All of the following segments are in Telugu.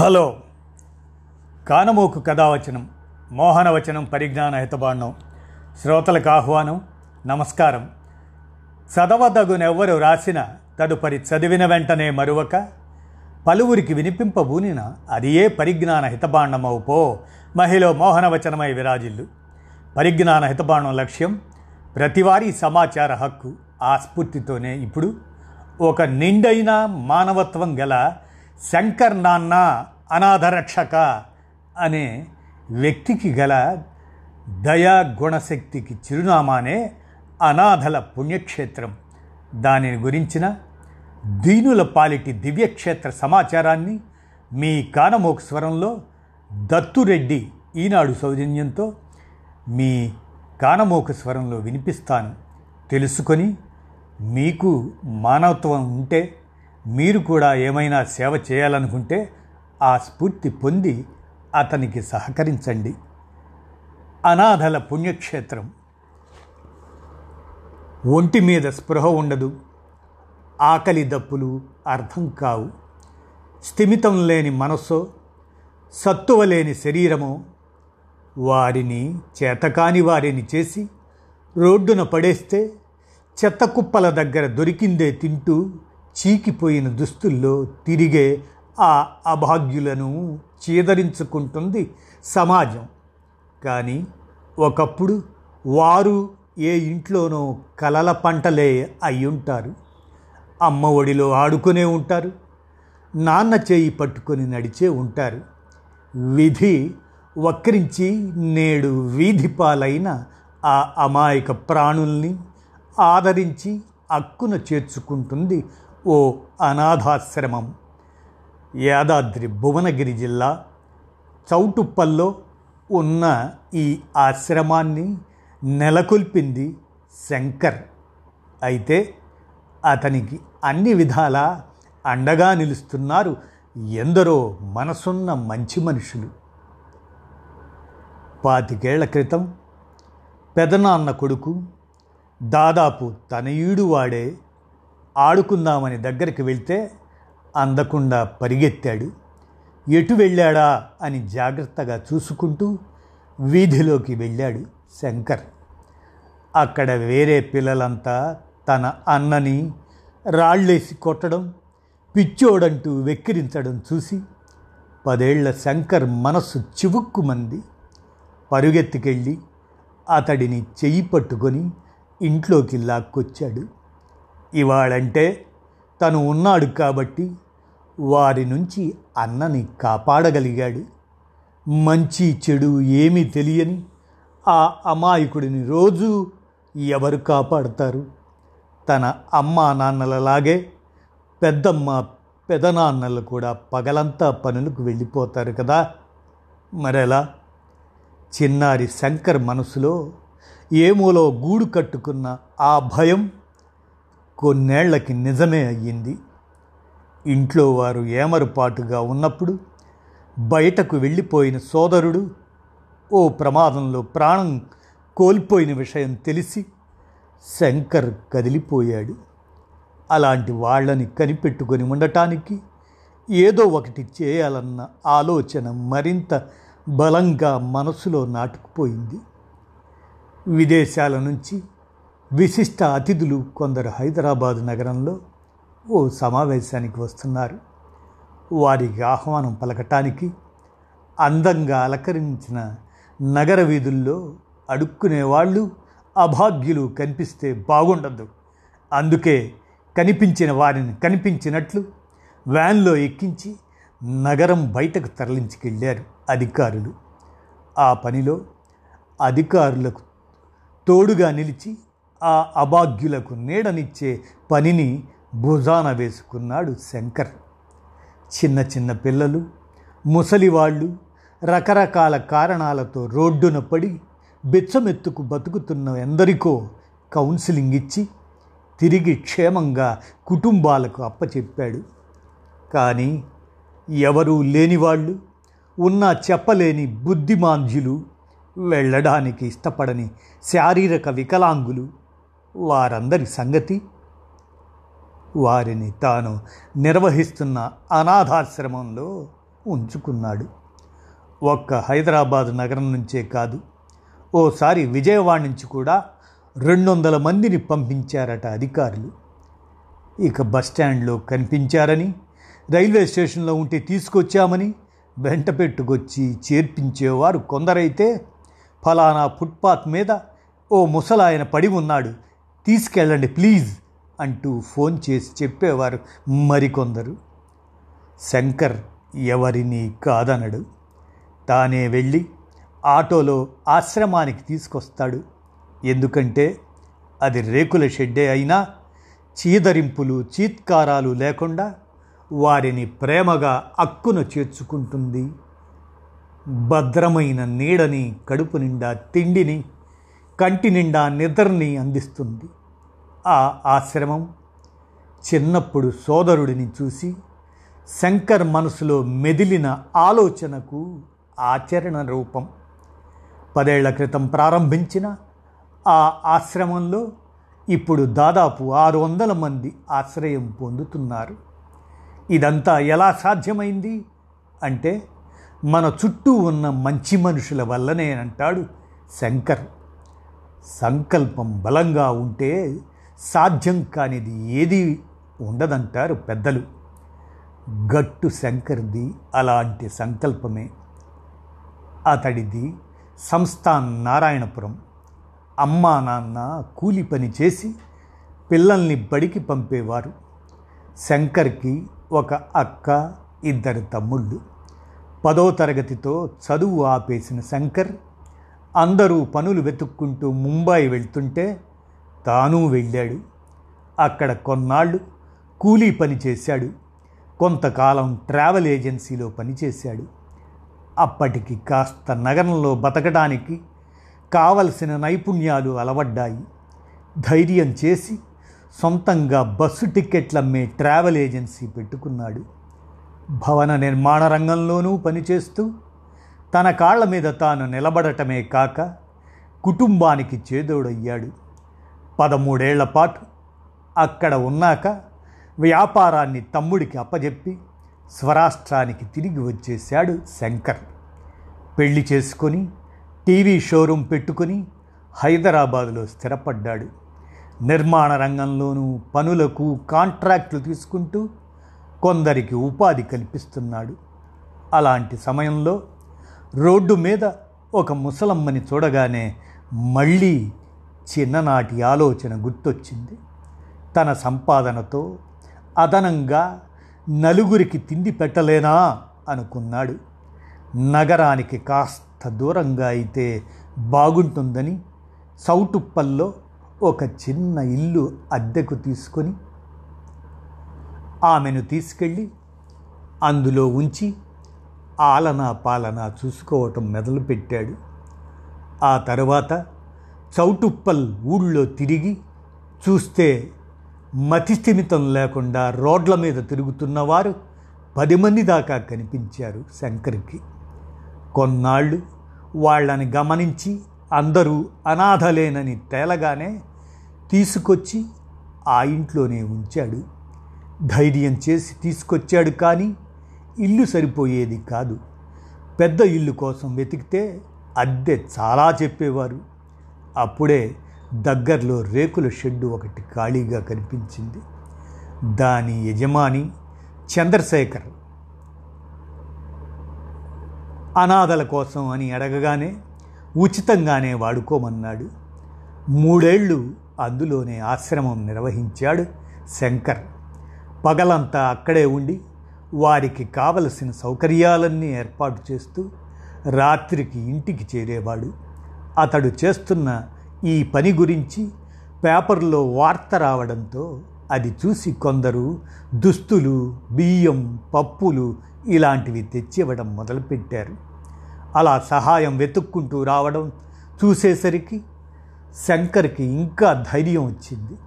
హలో. కానమోకు కథావచనం మోహనవచనం పరిజ్ఞాన హితబాండం శ్రోతలకు ఆహ్వానం నమస్కారం. చదవదగునెవ్వరు రాసిన తదుపరి చదివిన వెంటనే మరువక పలువురికి వినిపింపబూనిన అది ఏ పరిజ్ఞాన హితబాండమవు పో మహిళ మోహనవచనమై విరాజిల్లు. పరిజ్ఞాన హితబాండం లక్ష్యం ప్రతివారీ సమాచార హక్కు ఆ స్ఫూర్తితోనే ఇప్పుడు. ఒక నిండైన మానవత్వం గల శంకర్ నాన్న అనాథరక్షక అనే వ్యక్తికి గల దయా గుణశక్తికి చిరునామానే అనాథల పుణ్యక్షేత్రం. దానిని గురించిన దీనుల పాలిటి దివ్యక్షేత్ర సమాచారాన్ని మీ కానమోక స్వరంలో దత్తురెడ్డి ఈనాడు సౌజన్యంతో మీ కానమోక స్వరంలో వినిపిస్తాను. తెలుసుకొని మీకు మానవత్వం ఉంటే మీరు కూడా ఏమైనా సేవ చేయాలనుకుంటే ఆ స్ఫూర్తి పొంది అతనికి సహకరించండి. అనాథల పుణ్యక్షేత్రం. ఒంటి మీద స్పృహ ఉండదు. ఆకలి దప్పులు అర్థం కావు. స్థిమితం లేని మనస్సో సత్తువ లేని శరీరమో వారిని చేతకాని వారిని చేసి రోడ్డున పడేస్తే చెత్త కుప్పల దగ్గర దొరికిందే తింటూ చీకిపోయిన దుస్తుల్లో తిరిగే ఆ అభాగ్యులను చీదరించుకుంటుంది సమాజం. కానీ ఒకప్పుడు వారు ఏ ఇంట్లోనో కలల పంటలే అయ్యుంటారు అమ్మ ఒడిలో ఆడుకునే ఉంటారు. నాన్న చేయి పట్టుకొని నడిచే ఉంటారు. విధి వక్రించి నేడు వీధి పాలైన ఆ అమాయక ప్రాణుల్ని ఆదరించి అక్కున చేర్చుకుంటుంది ఓ అనాథాశ్రమం. యాదాద్రి భువనగిరి జిల్లా చౌటుప్పల్లో ఉన్న ఈ ఆశ్రమాన్ని నెలకొల్పింది శంకర్. అయితే అతనికి అన్ని విధాలా అండగా నిలుస్తున్నారు ఎందరో మనసున్న మంచి మనుషులు. పాతికేళ్ళ క్రితం పెదనాన్న కొడుకు దాదాపు తనయుడు వాడే ఆడుకుందామని దగ్గరికి వెళ్తే అందకుండా పరిగెత్తాడు. ఎటు వెళ్ళాడా అని జాగ్రత్తగా చూసుకుంటూ వీధిలోకి వెళ్ళాడు శంకర్. అక్కడ వేరే పిల్లలంతా తన అన్నని రాళ్ళేసి కొట్టడం పిచ్చోడంటూ వెక్కిరించడం చూసి పదేళ్ళ శంకర్ మనస్సు చివుక్కుమంది. పరుగెత్తికెళ్ళి అతడిని చెయ్యి పట్టుకొని ఇంట్లోకి లాక్కొచ్చాడు. ఇవాళంటే తను ఉన్నాడు కాబట్టి వారి నుంచి అన్నని కాపాడగలిగాడు. మంచి చెడు ఏమీ తెలియని ఆ అమాయకుడిని రోజు ఎవరు కాపాడతారు? తన అమ్మా నాన్నలలాగే పెద్దమ్మ పెదనాన్నలు కూడా పగలంతా పనులకు వెళ్ళిపోతారు కదా? మరెలా? చిన్నారి శంకర్ మనసులో ఏమోలో గూడు కట్టుకున్న ఆ భయం కొన్నేళ్ళకి నిజమే అయ్యింది. ఇంట్లో వారు ఏమరుపాటుగా ఉన్నప్పుడు బయటకు వెళ్ళిపోయిన సోదరుడు ఓ ప్రమాదంలో ప్రాణం కోల్పోయిన విషయం తెలిసి శంకర్ కదిలిపోయాడు. అలాంటి వాళ్ళని కనిపెట్టుకొని ఉండటానికి ఏదో ఒకటి చేయాలన్న ఆలోచన మరింత బలంగా మనసులో నాటుకుపోయింది. విదేశాల నుంచి విశిష్ట అతిథులు కొందరు హైదరాబాద్ నగరంలో ఓ సమావేశానికి వస్తున్నారు. వారికి ఆహ్వానం పలకటానికి అందంగా అలంకరించిన నగర వీధుల్లో అడుక్కునేవాళ్ళు అభాగ్యులు కనిపిస్తే బాగుండదు అందుకే కనిపించిన వారిని కనిపించినట్లు వ్యాన్లో ఎక్కించి నగరం బయటకు తరలించుకెళ్ళారు అధికారులు. ఆ పనిలో అధికారులకు తోడుగా నిలిచి ఆ అభాగ్యులకు నీడనిచ్చే పనిని భుజాన వేసుకున్నాడు శంకర్. చిన్న చిన్న పిల్లలు ముసలివాళ్ళు రకరకాల కారణాలతో రోడ్డున పడి బెచ్చమెత్తుకు బతుకుతున్న ఎందరికో కౌన్సిలింగ్ ఇచ్చి తిరిగి క్షేమంగా కుటుంబాలకు అప్పచెప్పాడు. కానీ ఎవరూ లేనివాళ్ళు ఉన్నా చెప్పలేని బుద్ధిమాంధ్యులు వెళ్ళడానికి ఇష్టపడని శారీరక వికలాంగులు వారందరి సంగతి. వారిని తాను నిర్వహిస్తున్న అనాథాశ్రమంలో ఉంచుకున్నాడు. ఒక్క హైదరాబాద్ నగరం నుంచే కాదు ఓసారి విజయవాడ నుంచి కూడా రెండు వందల మందిని పంపించారట అధికారులు. ఇక బస్టాండ్లో కనిపించారని రైల్వే స్టేషన్లో ఉంటే తీసుకొచ్చామని వెంట పెట్టుకొచ్చి చేర్పించేవారు కొందరైతే ఫలానా ఫుట్పాత్ మీద ఓ ముసలాయన పడి ఉన్నాడు. తీసుకెళ్ళండి ప్లీజ్ అంటూ ఫోన్ చేసి చెప్పేవారు మరికొందరు. శంకర్ ఎవరిని కాదనడు. తానే వెళ్ళి ఆటోలో ఆశ్రమానికి తీసుకొస్తాడు. ఎందుకంటే అది రేకుల షెడ్డే అయినా చీదరింపులు చీత్కారాలు లేకుండా వారిని ప్రేమగా అక్కున చేర్చుకుంటుంది. భద్రమైన నీడని కడుపు నిండా తిండిని కంటి నిండా నిద్రని అందిస్తుంది. ఆ ఆశ్రమం చిన్నప్పుడు సోదరుడిని చూసి శంకర్ మనసులో మెదిలిన ఆలోచనకు ఆచరణ రూపం. పదేళ్ళ క్రితం ప్రారంభించిన ఆ ఆశ్రమంలో ఇప్పుడు దాదాపు ఆరు వందల మంది ఆశ్రయం పొందుతున్నారు. ఇదంతా ఎలా సాధ్యమైంది అంటే మన చుట్టూ ఉన్న మంచి మనుషుల వల్లనే అంటాడు శంకర్. సంకల్పం బలంగా ఉంటే సాధ్యం కానిది ఏది ఉండదంటారు పెద్దలు. గట్టు శంకర్ది అలాంటి సంకల్పమే. అతడిది సంస్థాన్ నారాయణపురం. అమ్మా నాన్న కూలి పని చేసి పిల్లల్ని బడికి పంపేవారు. శంకర్కి ఒక అక్క ఇద్దరు తమ్ముళ్ళు. పదో తరగతితో చదువు ఆపేసిన శంకర్ అందరూ పనులు వెతుక్కుంటూ ముంబాయి వెళ్తుంటే తాను వెళ్ళాడు. అక్కడ కొన్నాళ్ళు కూలీ పని చేశాడు. కొంతకాలం ట్రావెల్ ఏజెన్సీలో పనిచేశాడు అప్పటికి కాస్త నగరంలో బతకడానికి కావలసిన నైపుణ్యాలు అలవడ్డాయి. ధైర్యం చేసి సొంతంగా బస్సు టిక్కెట్లమ్మే ట్రావెల్ ఏజెన్సీ పెట్టుకున్నాడు. భవన నిర్మాణ రంగంలోనూ పనిచేస్తూ తన కాళ్ళ మీద తాను నిలబడటమే కాక కుటుంబానికి చేదోడయ్యాడు. పదమూడేళ్ళ పాటు అక్కడ ఉన్నాక వ్యాపారాన్ని తమ్ముడికి అప్పజెప్పి స్వరాష్ట్రానికి తిరిగి వచ్చేశాడు శంకర్. పెళ్ళి చేసుకొని టీవీ షోరూం పెట్టుకుని హైదరాబాదులో స్థిరపడ్డాడు. నిర్మాణ రంగంలోనూ పనులకు కాంట్రాక్టులు తీసుకుంటూ కొందరికి ఉపాధి కల్పిస్తున్నాడు. అలాంటి సమయంలో రోడ్డు మీద ఒక ముసలమ్మని చూడగానే మళ్ళీ చిన్ననాటి ఆలోచన గుర్తొచ్చింది. తన సంపాదనతో అదనంగా నలుగురికి తిండి పెట్టలేనా అనుకున్నాడు. నగరానికి కాస్త దూరంగా అయితే బాగుంటుందని సౌటుప్పల్లో ఒక చిన్న ఇల్లు అద్దెకు తీసుకొని ఆమెను తీసుకెళ్ళి అందులో ఉంచి ఆలనా పాలన చూసుకోవటం మొదలుపెట్టాడు. ఆ తర్వాత చౌటుప్పల్ ఊళ్ళో తిరిగి చూస్తే మతిస్థిమితం లేకుండా రోడ్ల మీద తిరుగుతున్నవారు పది మంది దాకా కనిపించారు శంకర్కి. కొన్నాళ్ళు వాళ్ళని గమనించి అందరూ అనాథలేనని తేలగానే తీసుకొచ్చి ఆ ఇంట్లోనే ఉంచాడు. ధైర్యం చేసి తీసుకొచ్చాడు కానీ ఇల్లు సరిపోయేది కాదు. పెద్ద ఇల్లు కోసం వెతికితే అద్దె చాలా చెప్పేవారు. అప్పుడే దగ్గరలో రేకుల షెడ్డు ఒకటి ఖాళీగా కనిపించింది. దాని యజమాని చంద్రశేఖర్. అనాథల కోసం అని అడగగానే ఉచితంగానే వాడుకోమన్నాడు. మూడేళ్ళు అందులోనే ఆశ్రమం నిర్వహించాడు శంకర్. పగలంతా అక్కడే ఉండి వారికి కావలసిన సౌకర్యాలన్నీ ఏర్పాటు చేస్తూ రాత్రికి ఇంటికి చేరేవాడు. అతడు చేస్తున్న ఈ పని గురించి పేపర్లో వార్త రావడంతో అది చూసి కొందరు దుస్తులు బియ్యం పప్పులు ఇలాంటివి తెచ్చివ్వడం మొదలుపెట్టారు. అలా సహాయం వెతుక్కుంటూ రావడం చూసేసరికి శంకర్కి ఇంకా ధైర్యం వచ్చింది.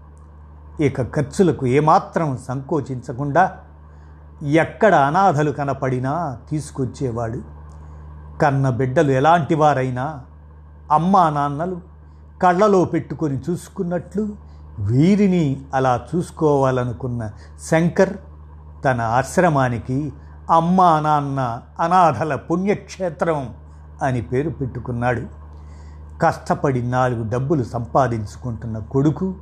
ఇక ఖర్చులకు ఏమాత్రం సంకోచించకుండా ఎక్కడ అనాథలు కనపడినా తీసుకొచ్చేవాడు. కన్న బిడ్డలు ఎలాంటి వారైనా అమ్మా నాన్నలు కళ్ళలో పెట్టుకొని చూసుకున్నట్లు వీరిని అలా చూసుకోవాలనుకున్న శంకర్ తన ఆశ్రమానికి అమ్మా నాన్న అనాథల పుణ్యక్షేత్రం అని పేరు పెట్టుకున్నాడు. కష్టపడి నాలుగు డబ్బులు సంపాదించుకుంటున్న కొడుకు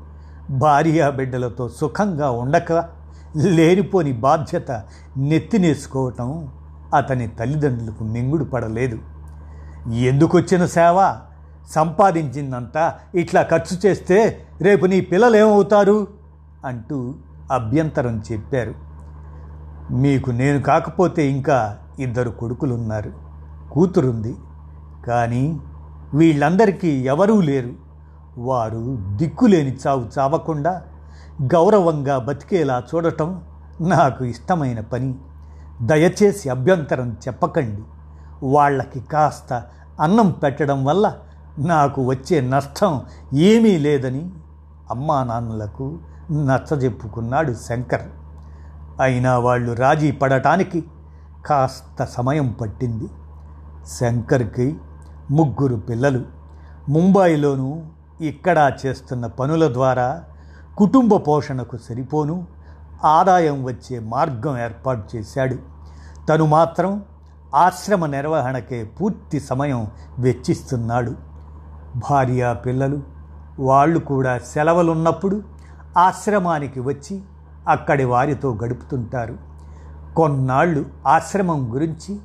భార్య బిడ్డలతో సుఖంగా ఉండక లేనిపోని బాధ్యత నెత్తినేసుకోవటం అతని తల్లిదండ్రులకు మింగుడు పడలేదు. ఎందుకొచ్చిన సేవ? సంపాదించిందంతా ఇట్లా ఖర్చు చేస్తే రేపు నీ పిల్లలేమవుతారు? అంటూ అభ్యంతరం చెప్పారు. మీకు నేను కాకపోతే ఇంకా ఇద్దరు కొడుకులున్నారు. కూతురుంది. కానీ వీళ్ళందరికీ ఎవరూ లేరు. వారు దిక్కులేని చావు చావకుండా గౌరవంగా బతికేలా చూడటం నాకు ఇష్టమైన పని. దయచేసి అభ్యంతరం చెప్పకండి. వాళ్ళకి కాస్త అన్నం పెట్టడం వల్ల నాకు వచ్చే నష్టం ఏమీ లేదని అమ్మా నాన్నలకు నచ్చజెప్పుకున్నాడు శంకర్. అయినా వాళ్ళు రాజీ పడటానికి కాస్త సమయం పట్టింది. శంకర్కి ముగ్గురు పిల్లలు. ముంబైలోనూ ఇక్కడ చేస్తున్న పనుల ద్వారా కుటుంబ పోషణకు సరిపోను. ఆదాయం వచ్చే మార్గం ఏర్పాటు చేశాడు. తను మాత్రం ఆశ్రమ నిర్వహణకే పూర్తి సమయం వెచ్చిస్తున్నాడు. భార్య పిల్లలు వాళ్ళు కూడా సెలవులున్నప్పుడు ఆశ్రమానికి వచ్చి అక్కడి వారితో గడుపుతుంటారు. కొన్నాళ్ళు ఆశ్రమం గురించి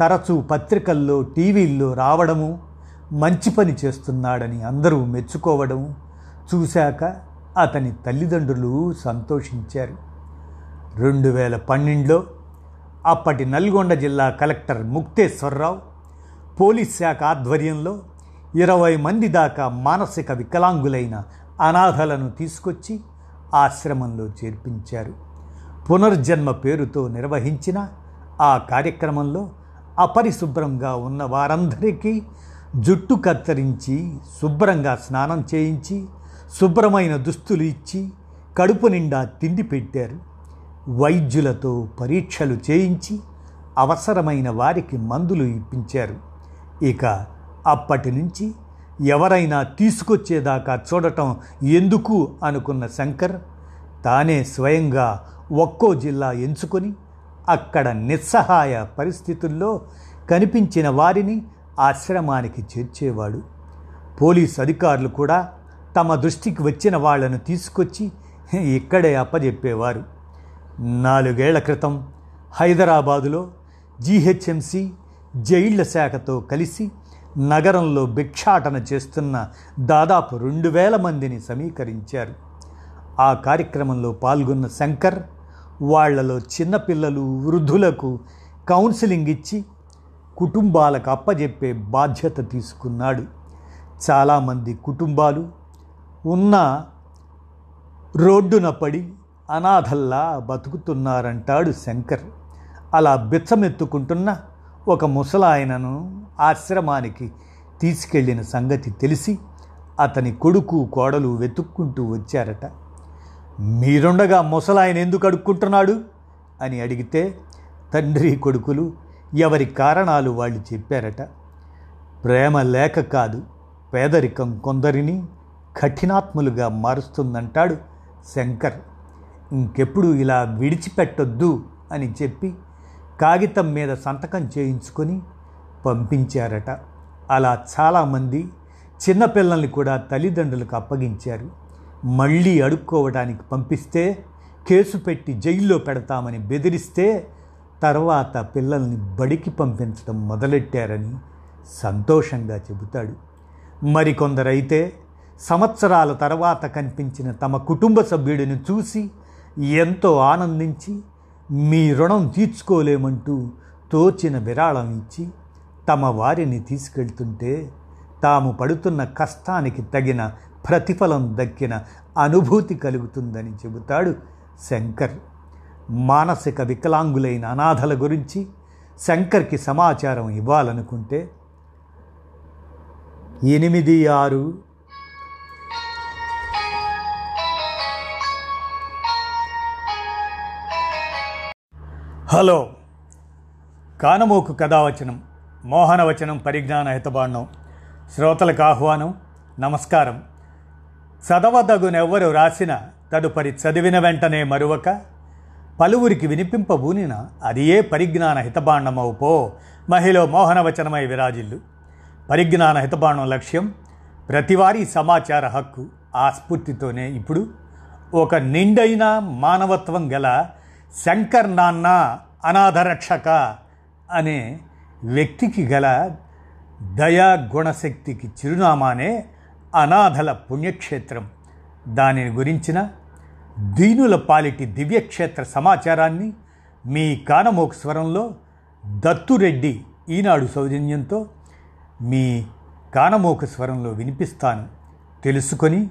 తరచూ పత్రికల్లో టీవీల్లో రావడము మంచి పని చేస్తున్నాడని అందరూ మెచ్చుకోవడము చూశాక అతని తల్లిదండ్రులు సంతోషించారు. రెండు వేల పన్నెండులో అప్పటి నల్గొండ జిల్లా కలెక్టర్ ముక్తేశ్వరరావు పోలీస్ శాఖ ఆధ్వర్యంలో ఇరవై మంది దాకా మానసిక వికలాంగులైన అనాథలను తీసుకొచ్చి ఆశ్రమంలో చేర్పించారు. పునర్జన్మ పేరుతో నిర్వహించిన ఆ కార్యక్రమంలో అపరిశుభ్రంగా ఉన్న వారందరికీ జుట్టు కత్తిరించి శుభ్రంగా స్నానం చేయించి శుభ్రమైన దుస్తులు ఇచ్చి కడుపు నిండా తిండి పెట్టారు. వైద్యులతో పరీక్షలు చేయించి అవసరమైన వారికి మందులు ఇప్పించారు. ఇక అప్పటి నుంచి ఎవరైనా తీసుకొచ్చేదాకా చూడటం ఎందుకు అనుకున్న శంకర్ తానే స్వయంగా ఒక్కో జిల్లా ఎంచుకొని అక్కడ నిస్సహాయ పరిస్థితుల్లో కనిపించిన వారిని ఆశ్రమానికి చేర్చేవాడు. పోలీస్ అధికారులు కూడా తమ దృష్టికి వచ్చిన వాళ్ళను తీసుకొచ్చి ఇక్కడే అప్పజెప్పేవారు. నాలుగేళ్ళ క్రితం హైదరాబాదులో జీహెచ్ఎంసి జైళ్ళ శాఖతో కలిసి నగరంలో భిక్షాటన చేస్తున్న దాదాపు రెండు వేల మందిని సమీకరించారు. ఆ కార్యక్రమంలో పాల్గొన్న శంకర్ వాళ్ళలో చిన్నపిల్లలు వృద్ధులకు కౌన్సిలింగ్ ఇచ్చి కుటుంబాలకు అప్పజెప్పే బాధ్యత తీసుకున్నాడు. చాలామంది కుటుంబాలు ఉన్న రోడ్డున పడి అనాథల్లా బతుకుతున్నారంటాడు శంకర్. అలా బిచ్చమెత్తుకుంటున్న ఒక ముసలాయనను ఆశ్రమానికి తీసుకెళ్ళిన సంగతి తెలిసి అతని కొడుకు కోడలు వెతుక్కుంటూ వచ్చారట. మీరుండగా ముసలాయన ఎందుకు అడుక్కుంటున్నాడు? అని అడిగితే తండ్రి కొడుకులు ఎవరి కారణాలు వాళ్ళు చెప్పారట. ప్రేమ లేక కాదు పేదరికం కొందరిని కఠినాత్ములుగా మారుస్తుందంటాడు శంకర్. ఇంకెప్పుడు ఇలా విడిచిపెట్టొద్దు అని చెప్పి కాగితం మీద సంతకం చేయించుకొని పంపించారట. అలా చాలామంది చిన్నపిల్లల్ని కూడా తల్లిదండ్రులకు అప్పగించారు. మళ్ళీ అడుక్కోవడానికి పంపిస్తే కేసు పెట్టి జైల్లో పెడతామని బెదిరిస్తే తర్వాత పిల్లల్ని బడికి పంపించడం మొదలెట్టారని సంతోషంగా చెబుతాడు. మరికొందరైతే సంవత్సరాల తర్వాత కనిపించిన తమ కుటుంబ సభ్యుడిని చూసి ఎంతో ఆనందించి మీ రుణం తీర్చుకోలేమంటూ తోచిన విరాళం ఇచ్చి తమ వారిని తీసుకెళ్తుంటే తాము పడుతున్న కష్టానికి తగిన ప్రతిఫలం దక్కిన అనుభూతి కలుగుతుందని చెబుతాడు శంకర్. మానసిక వికలాంగులైన అనాథల గురించి శంకర్కి సమాచారం ఇవ్వాలనుకుంటే ఎనిమిది ఆరు హలో. కానమోకు కథావచనం మోహనవచనం పరిజ్ఞాన హితబాండం శ్రోతలకు ఆహ్వానం నమస్కారం. చదవదగునెవ్వరు రాసిన తదుపరి చదివిన వెంటనే మరువక పలువురికి వినిపింపబూనిన అది ఏ పరిజ్ఞాన హితబాండమవు పో మహిళ మోహనవచనమై విరాజిల్లు. పరిజ్ఞాన హితబాండం లక్ష్యం ప్రతివారీ సమాచార హక్కు ఆ స్ఫూర్తితోనే ఇప్పుడు. ఒక నిండైన మానవత్వం గల శంకర్ నాన్న అనాథరక్షక అనే వ్యక్తికి గల దయా గుణశక్తికి చిరునామానే అనాథల పుణ్యక్షేత్రం. దానిని గురించిన దీనుల పాలిటి దివ్యక్షేత్ర సమాచారాన్ని మీ కానమోక స్వరంలో దత్తురెడ్డి ఈనాడు సౌజన్యంతో మీ కానమోక స్వరంలో వినిపిస్తాను. తెలుసుకొని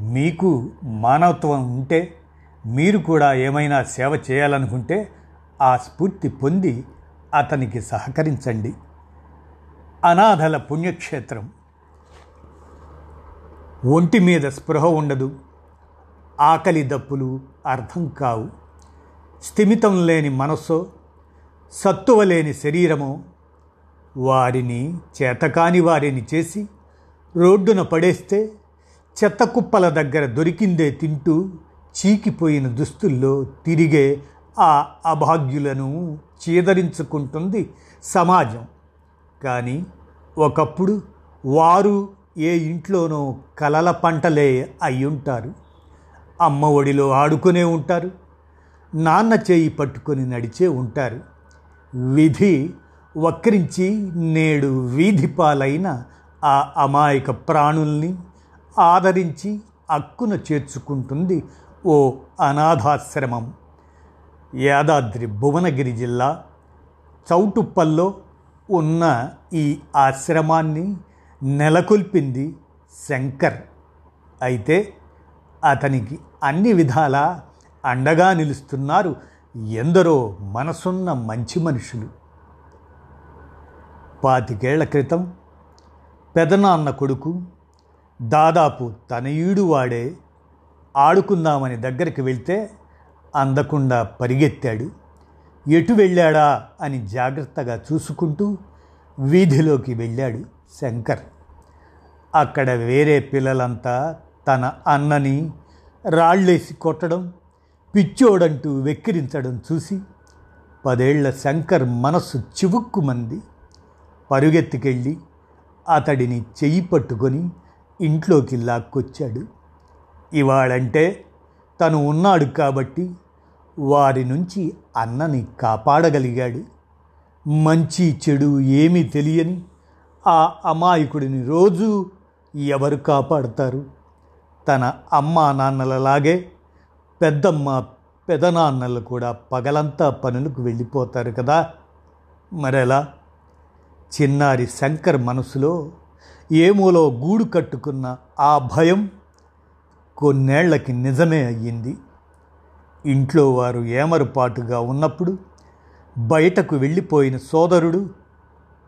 మీకు మానవత్వం ఉంటే మీరు కూడా ఏమైనా సేవ చేయాలనుకుంటే ఆ స్ఫూర్తి పొంది అతనికి సహకరించండి. అనాథల పుణ్యక్షేత్రం. ఒంటి మీద స్పృహ ఉండదు. ఆకలి దప్పులు అర్థం కావు. స్థిమితం లేని మనస్సో సత్తువ లేని శరీరమో వారిని చేతకాని వారిని చేసి రోడ్డున పడేస్తే చెత్త కుప్పల దగ్గర దొరికిందే తింటూ చీకిపోయిన దుస్తుల్లో తిరిగే ఆ అభాగ్యులను చీదరించుకుంటుంది సమాజం. కానీ ఒకప్పుడు వారు ఏ ఇంట్లోనో కలల పంటలే అయ్యుంటారు అమ్మ ఒడిలో ఆడుకునే ఉంటారు. నాన్న చేయి పట్టుకొని నడిచే ఉంటారు. విధి వక్రించి నేడు వీధి పాలైన ఆ అమాయక ప్రాణుల్ని ఆదరించి అక్కున చేర్చుకుంటుంది ఓ అనాథాశ్రమం. యాదాద్రి భువనగిరి జిల్లా చౌటుప్పల్లో ఉన్న ఈ ఆశ్రమాన్ని నెలకొల్పింది శంకర్. అయితే అతనికి అన్ని విధాల అండగా నిలుస్తున్నారు ఎందరో మనసున్న మంచి మనుషులు. పాతికేళ్ళ క్రితం పెదనాన్న కొడుకు దాదాపు తనయుడు వాడే ఆడుకుందామని దగ్గరికి వెళ్తే అందకుండా పరిగెత్తాడు. ఎటు వెళ్ళాడా అని జాగ్రత్తగా చూసుకుంటూ వీధిలోకి వెళ్ళాడు శంకర్. అక్కడ వేరే పిల్లలంతా తన అన్నని రాళ్ళేసి కొట్టడం పిచ్చోడంటూ వెక్కిరించడం చూసి పదేళ్ళ శంకర్ మనస్సు చివుక్కుమంది. పరుగెత్తుకెళ్ళి అతడిని చెయ్యి పట్టుకొని ఇంట్లోకి లాక్కొచ్చాడు. ఇవాళంటే తను ఉన్నాడు కాబట్టి వారి నుంచి అన్నని కాపాడగలిగాడు. మంచి చెడు ఏమీ తెలియని ఆ అమాయకుడిని రోజు ఎవరు కాపాడతారు? తన అమ్మా నాన్నలలాగే పెద్దమ్మ పెదనాన్నలు కూడా పగలంతా పనులకు వెళ్ళిపోతారు కదా? మరెలా? చిన్నారి శంకర్ మనసులో ఏమోలో గూడు కట్టుకున్న ఆ భయం కొన్నేళ్ళకి నిజమే అయ్యింది. ఇంట్లో వారు ఏమరుపాటుగా ఉన్నప్పుడు బయటకు వెళ్ళిపోయిన సోదరుడు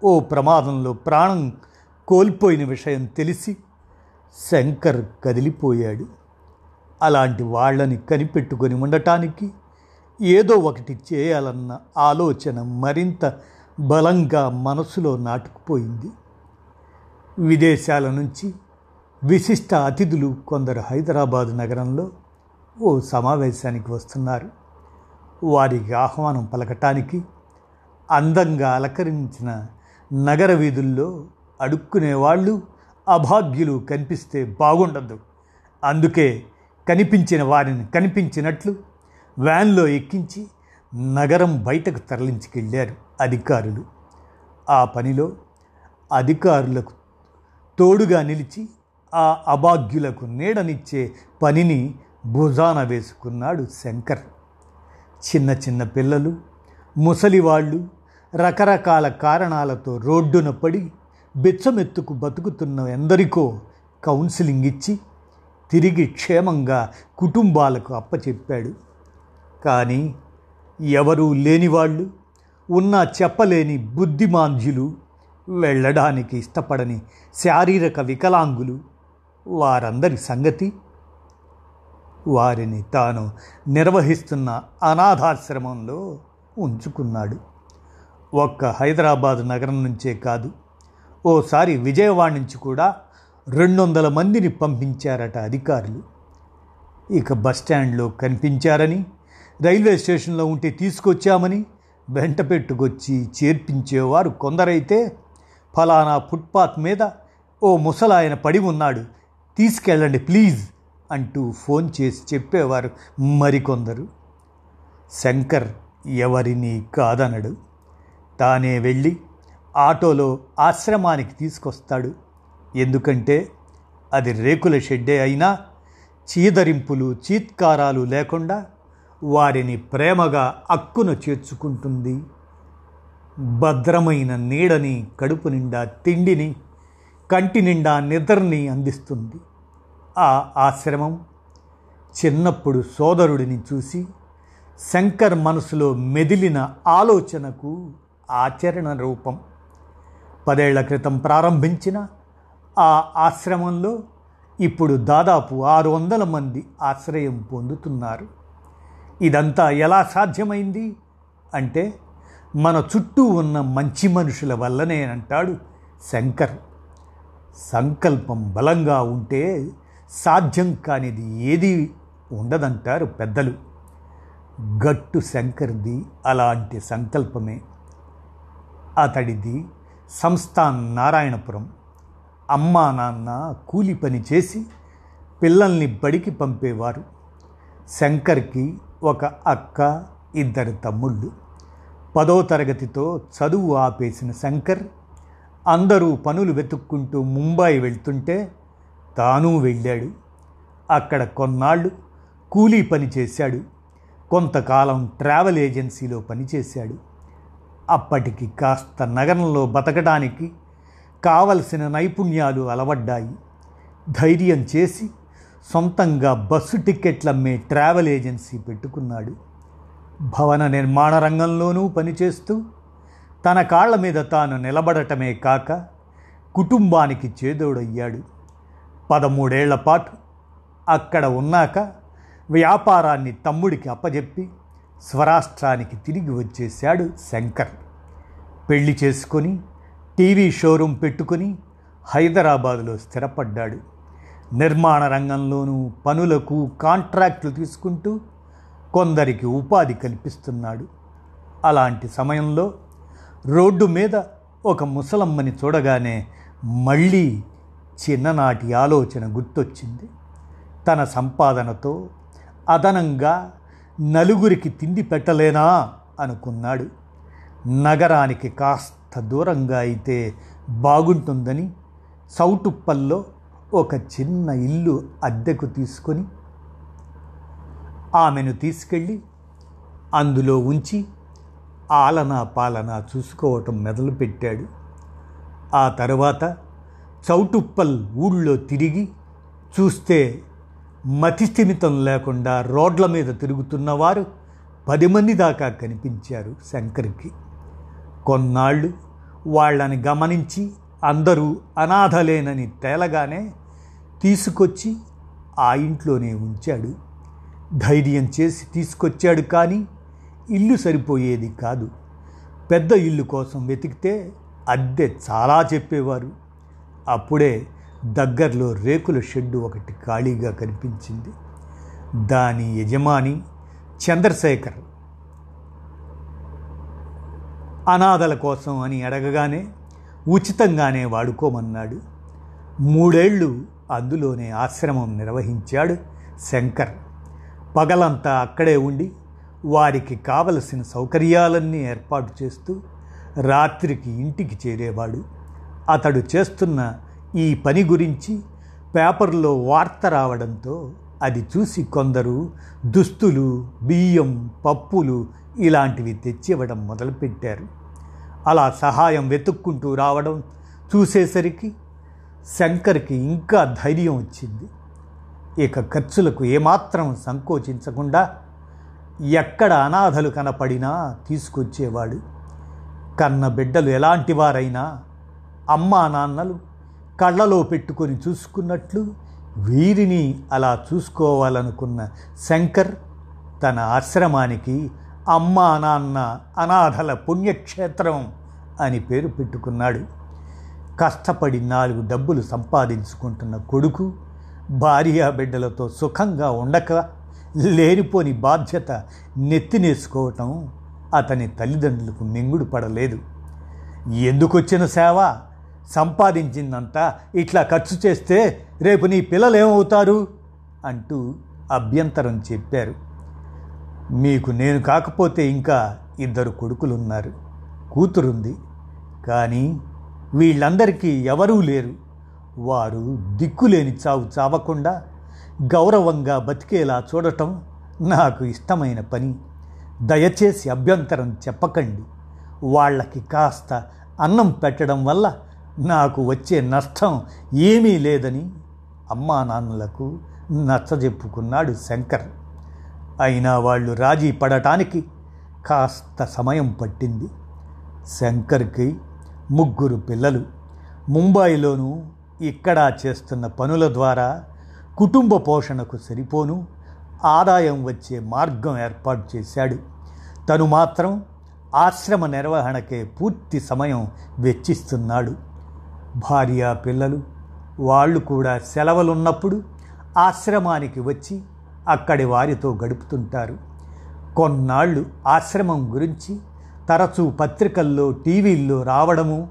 ఓ ప్రమాదంలో ప్రాణం కోల్పోయిన విషయం తెలిసి శంకర్ కదిలిపోయాడు. అలాంటి వాళ్ళని కనిపెట్టుకొని ఉండటానికి ఏదో ఒకటి చేయాలన్న ఆలోచన మరింత బలంగా మనసులో నాటుకుపోయింది. విదేశాల నుంచి విశిష్ట అతిథులు కొందరు హైదరాబాదు నగరంలో ఓ సమావేశానికి వస్తున్నారు. వారికి ఆహ్వానం పలకటానికి అందంగా అలంకరించిన నగర వీధుల్లో అడుక్కునేవాళ్ళు అభాగ్యులు కనిపిస్తే బాగుండదు అందుకే కనిపించిన వారిని కనిపించినట్లు వ్యాన్లో ఎక్కించి నగరం బయటకు తరలించుకెళ్ళారు అధికారులు. ఆ పనిలో అధికారులకు తోడుగా నిలిచి ఆ అభాగ్యులకు నీడనిచ్చే పనిని భుజాన వేసుకున్నాడు శంకర్. చిన్న చిన్న పిల్లలు ముసలివాళ్ళు రకరకాల కారణాలతో రోడ్డున పడి బెచ్చమెత్తుకు బతుకుతున్న ఎందరికో కౌన్సిలింగ్ ఇచ్చి తిరిగి క్షేమంగా కుటుంబాలకు అప్పచెప్పాడు. కానీ ఎవరూ లేనివాళ్ళు ఉన్నా చెప్పలేని బుద్ధిమాంధ్యులు వెళ్ళడానికి ఇష్టపడని శారీరక వికలాంగులు వారందరి సంగతి? వారిని తాను నిర్వహిస్తున్న అనాథాశ్రమంలో ఉంచుకున్నాడు. ఒక్క హైదరాబాద్ నగరం నుంచే కాదు ఓసారి విజయవాడ నుంచి కూడా రెండు వందల మందిని పంపించారట అధికారులు. ఇక బస్టాండ్లో కనిపించారని రైల్వే స్టేషన్లో ఉంటే తీసుకొచ్చామని వెంట పెట్టుకొచ్చి చేర్పించేవారు కొందరైతే ఫలానా ఫుట్పాత్ మీద ఓ ముసలాయన పడి ఉన్నాడు. తీసుకెళ్ళండి ప్లీజ్ అంటూ ఫోన్ చేసి చెప్పేవారు మరికొందరు. శంకర్ ఎవరిని కాదనడు. తానే వెళ్ళి ఆటోలో ఆశ్రమానికి తీసుకొస్తాడు. ఎందుకంటే అది రేకుల షెడ్డే అయినా చీదరింపులు చీత్కారాలు లేకుండా వారిని ప్రేమగా అక్కున చేర్చుకుంటుంది. భద్రమైన నీడని కడుపు నిండా తిండిని కంటి నిండా నిద్రని అందిస్తుంది. ఆ ఆశ్రమం చిన్నప్పుడు సోదరుడిని చూసి శంకర్ మనసులో మెదిలిన ఆలోచనకు ఆచరణ రూపం. పదేళ్ళ క్రితం ప్రారంభించిన ఆ ఆశ్రమంలో ఇప్పుడు దాదాపు ఆరు వందల మంది ఆశ్రయం పొందుతున్నారు. ఇదంతా ఎలా సాధ్యమైంది అంటే మన చుట్టూ ఉన్న మంచి మనుషుల వల్లనే అంటాడు శంకర్. సంకల్పం బలంగా ఉంటే సాధ్యం కానిది ఏది ఉండదంటారు పెద్దలు. గట్టు శంకర్ది అలాంటి సంకల్పమే. అతడిది సంస్థాన్ నారాయణపురం. అమ్మా నాన్న కూలి పని చేసి పిల్లల్ని బడికి పంపేవారు. శంకర్కి ఒక అక్క ఇద్దరు తమ్ముళ్ళు. పదో తరగతితో చదువు ఆపేసిన శంకర్ అందరూ పనులు వెతుక్కుంటూ ముంబాయి వెళ్తుంటే తాను వెళ్ళాడు. అక్కడ కొన్నాళ్ళు కూలీ పని చేశాడు. కొంతకాలం ట్రావెల్ ఏజెన్సీలో పనిచేశాడు అప్పటికి కాస్త నగరంలో బతకడానికి కావలసిన నైపుణ్యాలు అలవడ్డాయి. ధైర్యం చేసి సొంతంగా బస్సు టిక్కెట్లమ్మే ట్రావెల్ ఏజెన్సీ పెట్టుకున్నాడు. భవన నిర్మాణ రంగంలోనూ పనిచేస్తూ తన కాళ్ళ మీద తాను నిలబడటమే కాక కుటుంబానికి చేదోడయ్యాడు. పదమూడేళ్ళ పాటు అక్కడ ఉన్నాక వ్యాపారాన్ని తమ్ముడికి అప్పజెప్పి స్వరాష్ట్రానికి తిరిగి వచ్చేశాడు శంకర్. పెళ్ళి చేసుకొని టీవీ షోరూం పెట్టుకుని హైదరాబాదులో స్థిరపడ్డాడు. నిర్మాణ రంగంలోనూ పనులకు కాంట్రాక్టులు తీసుకుంటూ కొందరికి ఉపాధి కల్పిస్తున్నాడు. అలాంటి సమయంలో రోడ్డు మీద ఒక ముసలమ్మని చూడగానే మళ్ళీ చిన్ననాటి ఆలోచన గుర్తొచ్చింది. తన సంపాదనతో అదనంగా నలుగురికి తిండి పెట్టలేనా అనుకున్నాడు. నగరానికి కాస్త దూరంగా అయితే బాగుంటుందని సౌటుప్పల్లో ఒక చిన్న ఇల్లు అద్దెకు తీసుకొని ఆమెను తీసుకెళ్ళి అందులో ఉంచి ఆలనా పాలన చూసుకోవటం మొదలుపెట్టాడు. ఆ తర్వాత చౌటుప్పల్ ఊళ్ళో తిరిగి చూస్తే మతిస్థిమితం లేకుండా రోడ్ల మీద తిరుగుతున్నవారు పది మంది దాకా కనిపించారు శంకర్కి. కొన్నాళ్ళు వాళ్ళని గమనించి అందరూ అనాథలేనని తేలగానే తీసుకొచ్చి ఆ ఇంట్లోనే ఉంచాడు. ధైర్యం చేసి తీసుకొచ్చాడు కానీ ఇల్లు సరిపోయేది కాదు. పెద్ద ఇల్లు కోసం వెతికితే అద్దె చాలా చెప్పేవారు. అప్పుడే దగ్గరలో రేకుల షెడ్డు ఒకటి ఖాళీగా కనిపించింది. దాని యజమాని చంద్రశేఖర్. అనాథల కోసం అని అడగగానే ఉచితంగానే వాడుకోమన్నాడు. మూడేళ్ళు అందులోనే ఆశ్రమం నిర్వహించాడు శంకర్. పగలంతా అక్కడే ఉండి వారికి కావలసిన సౌకర్యాలన్నీ ఏర్పాటు చేస్తూ రాత్రికి ఇంటికి చేరేవాడు. అతడు చేస్తున్న ఈ పని గురించి పేపర్లో వార్త రావడంతో అది చూసి కొందరు దుస్తులు బియ్యం పప్పులు ఇలాంటివి తెచ్చివ్వడం మొదలుపెట్టారు. అలా సహాయం వెతుక్కుంటూ రావడం చూసేసరికి శంకర్కి ఇంకా ధైర్యం వచ్చింది. ఇక ఖర్చులకు ఏమాత్రం సంకోచించకుండా ఎక్కడ అనాథలు కనపడినా తీసుకొచ్చేవాడు. కన్న బిడ్డలు ఎలాంటి వారైనా అమ్మా నాన్నలు కళ్ళలో పెట్టుకొని చూసుకున్నట్లు వీరిని అలా చూసుకోవాలనుకున్న శంకర్ తన ఆశ్రమానికి అమ్మా నాన్న అనాథల పుణ్యక్షేత్రం అని పేరు పెట్టుకున్నాడు. కష్టపడి నాలుగు డబ్బులు సంపాదించుకుంటున్న కొడుకు భార్యా బిడ్డలతో సుఖంగా ఉండక లేనిపోని బాధ్యత నెత్తినేసుకోవటం అతని తల్లిదండ్రులకు మింగుడు పడలేదు ఎందుకొచ్చిన సేవ? సంపాదించిందంతా ఇట్లా ఖర్చు చేస్తే రేపు నీ పిల్లలేమవుతారు అంటూ అభ్యంతరం చెప్పారు. మీకు నేను కాకపోతే ఇంకా ఇద్దరు కొడుకులున్నారు. కూతురుంది. కానీ వీళ్ళందరికీ ఎవరూ లేరు. వారు దిక్కులేని చావు చావకుండా గౌరవంగా బతికేలా చూడటం నాకు ఇష్టమైన పని. దయచేసి అభ్యంతరం చెప్పకండి. వాళ్ళకి కాస్త అన్నం పెట్టడం వల్ల నాకు వచ్చే నష్టం ఏమీ లేదని అమ్మా నాన్నలకు నచ్చజెప్పుకున్నాడు శంకర్. అయినా వాళ్ళు రాజీ పడటానికి కాస్త సమయం పట్టింది. శంకర్కి ముగ్గురు పిల్లలు. ముంబాయిలోనూ ఇక్కడ చేస్తున్న పనుల ద్వారా కుటుంబ పోషణకు సరిపోను ఆదాయం వచ్చే మార్గం ఏర్పాటు చేశాడు. తను మాత్రం ఆశ్రమ నిర్వహణకే పూర్తి సమయం వెచ్చిస్తున్నాడు. భార్య పిల్లలు వాళ్ళు కూడా సెలవులున్నప్పుడు ఆశ్రమానికి వచ్చి అక్కడి వారితో గడుపుతుంటారు. కొన్నాళ్ళు ఆశ్రమం గురించి తరచూ పత్రికల్లో టీవీల్లో రావడము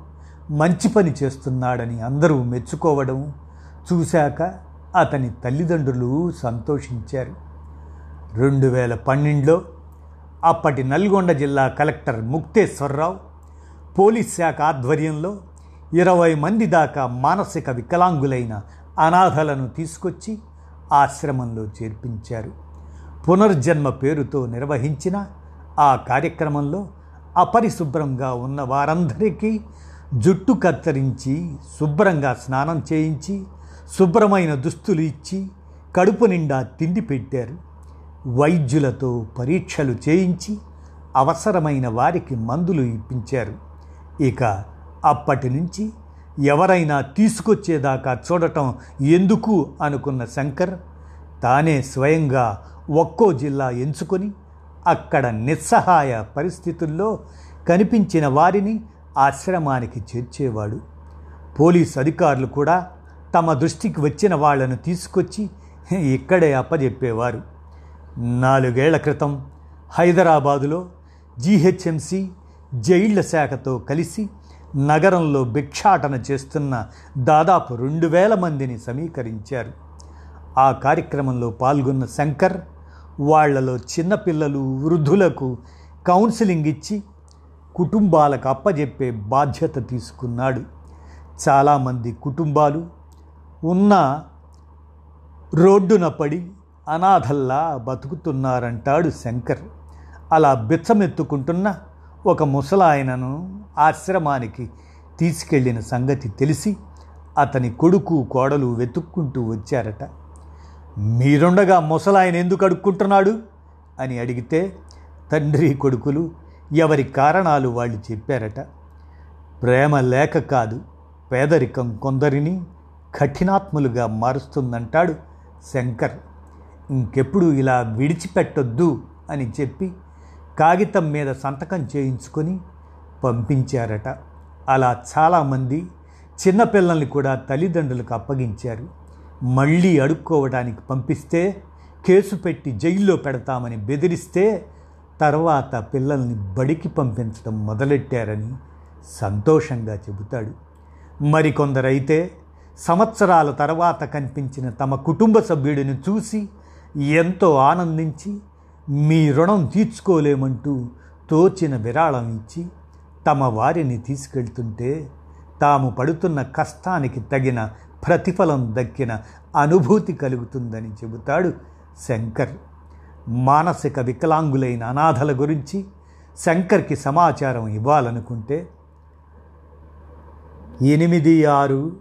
మంచి పని చేస్తున్నాడని అందరూ మెచ్చుకోవడము చూశాక అతని తల్లిదండ్రులు సంతోషించారు. రెండు వేల పన్నెండులో అప్పటి నల్గొండ జిల్లా కలెక్టర్ ముక్తేశ్వరరావు పోలీస్ శాఖ ఆధ్వర్యంలో ఇరవై మంది దాకా మానసిక వికలాంగులైన అనాథలను తీసుకొచ్చి ఆశ్రమంలో చేర్పించారు. పునర్జన్మ పేరుతో నిర్వహించిన ఆ కార్యక్రమంలో అపరిశుభ్రంగా ఉన్న వారందరికీ జుట్టు కత్తిరించి శుభ్రంగా స్నానం చేయించి శుభ్రమైన దుస్తులు ఇచ్చి కడుపు నిండా తిండి పెట్టారు. వైద్యులతో పరీక్షలు చేయించి అవసరమైన వారికి మందులు ఇప్పించారు. ఇక అప్పటి నుంచి ఎవరైనా తీసుకొచ్చేదాకా చూడటం ఎందుకు అనుకున్న శంకర్ తానే స్వయంగా ఒక్కో జిల్లా ఎంచుకొని అక్కడ నిస్సహాయ పరిస్థితుల్లో కనిపించిన వారిని ఆశ్రమానికి చేర్చేవాడు. పోలీస్ అధికారులు కూడా తమ దృష్టికి వచ్చిన వాళ్ళను తీసుకొచ్చి ఇక్కడే అప్పజెప్పేవారు. నాలుగేళ్ళ క్రితం హైదరాబాదులో జీహెచ్ఎంసీ జైళ్ళ శాఖతో కలిసి నగరంలో భిక్షాటన చేస్తున్న దాదాపు రెండు వేల మందిని సమీకరించారు. ఆ కార్యక్రమంలో పాల్గొన్న శంకర్ వాళ్ళలో చిన్నపిల్లలు వృద్ధులకు కౌన్సిలింగ్ ఇచ్చి కుటుంబాలకు అప్పజెప్పే బాధ్యత తీసుకున్నాడు. చాలామంది కుటుంబాలు ఉన్న రోడ్డున పడి అనాథల్లా బతుకుతున్నారంటాడు శంకర్. అలా బిచ్చమెత్తుకుంటున్న ఒక ముసలాయనను ఆశ్రమానికి తీసుకెళ్ళిన సంగతి తెలిసి అతని కొడుకు కోడలు వెతుక్కుంటూ వచ్చారట. మీరుండగా ముసలాయన ఎందుకు అడుక్కుంటున్నాడు? అని అడిగితే తండ్రి కొడుకులు ఎవరి కారణాలు వాళ్ళు చెప్పారట. ప్రేమ లేక కాదు పేదరికం కొందరిని కఠినాత్ములుగా మారుస్తుందంటాడు శంకర్. ఇంకెప్పుడు ఇలా విడిచిపెట్టొద్దు అని చెప్పి కాగితం మీద సంతకం చేయించుకొని పంపించారట. అలా చాలామంది చిన్నపిల్లల్ని కూడా తల్లిదండ్రులకు అప్పగించారు. మళ్ళీ అడుక్కోవడానికి పంపిస్తే కేసు పెట్టి జైల్లో పెడతామని బెదిరిస్తే తర్వాత పిల్లల్ని బడికి పంపించడం మొదలెట్టారని సంతోషంగా చెబుతాడు. మరికొందరైతే సంవత్సరాల తర్వాత కనిపించిన తమ కుటుంబ సభ్యుడిని చూసి ఎంతో ఆనందించి మీ రుణం తీర్చుకోలేమంటూ తోచిన విరాళం ఇచ్చి తమ వారిని తీసుకెళ్తుంటే తాము పడుతున్న కష్టానికి తగిన ప్రతిఫలం దక్కిన అనుభూతి కలుగుతుందని చెబుతాడు శంకర్. మానసిక వికలాంగులైన అనాథల గురించి శంకర్కి సమాచారం ఇవ్వాలనుకుంటే ఎనిమిది ఆరు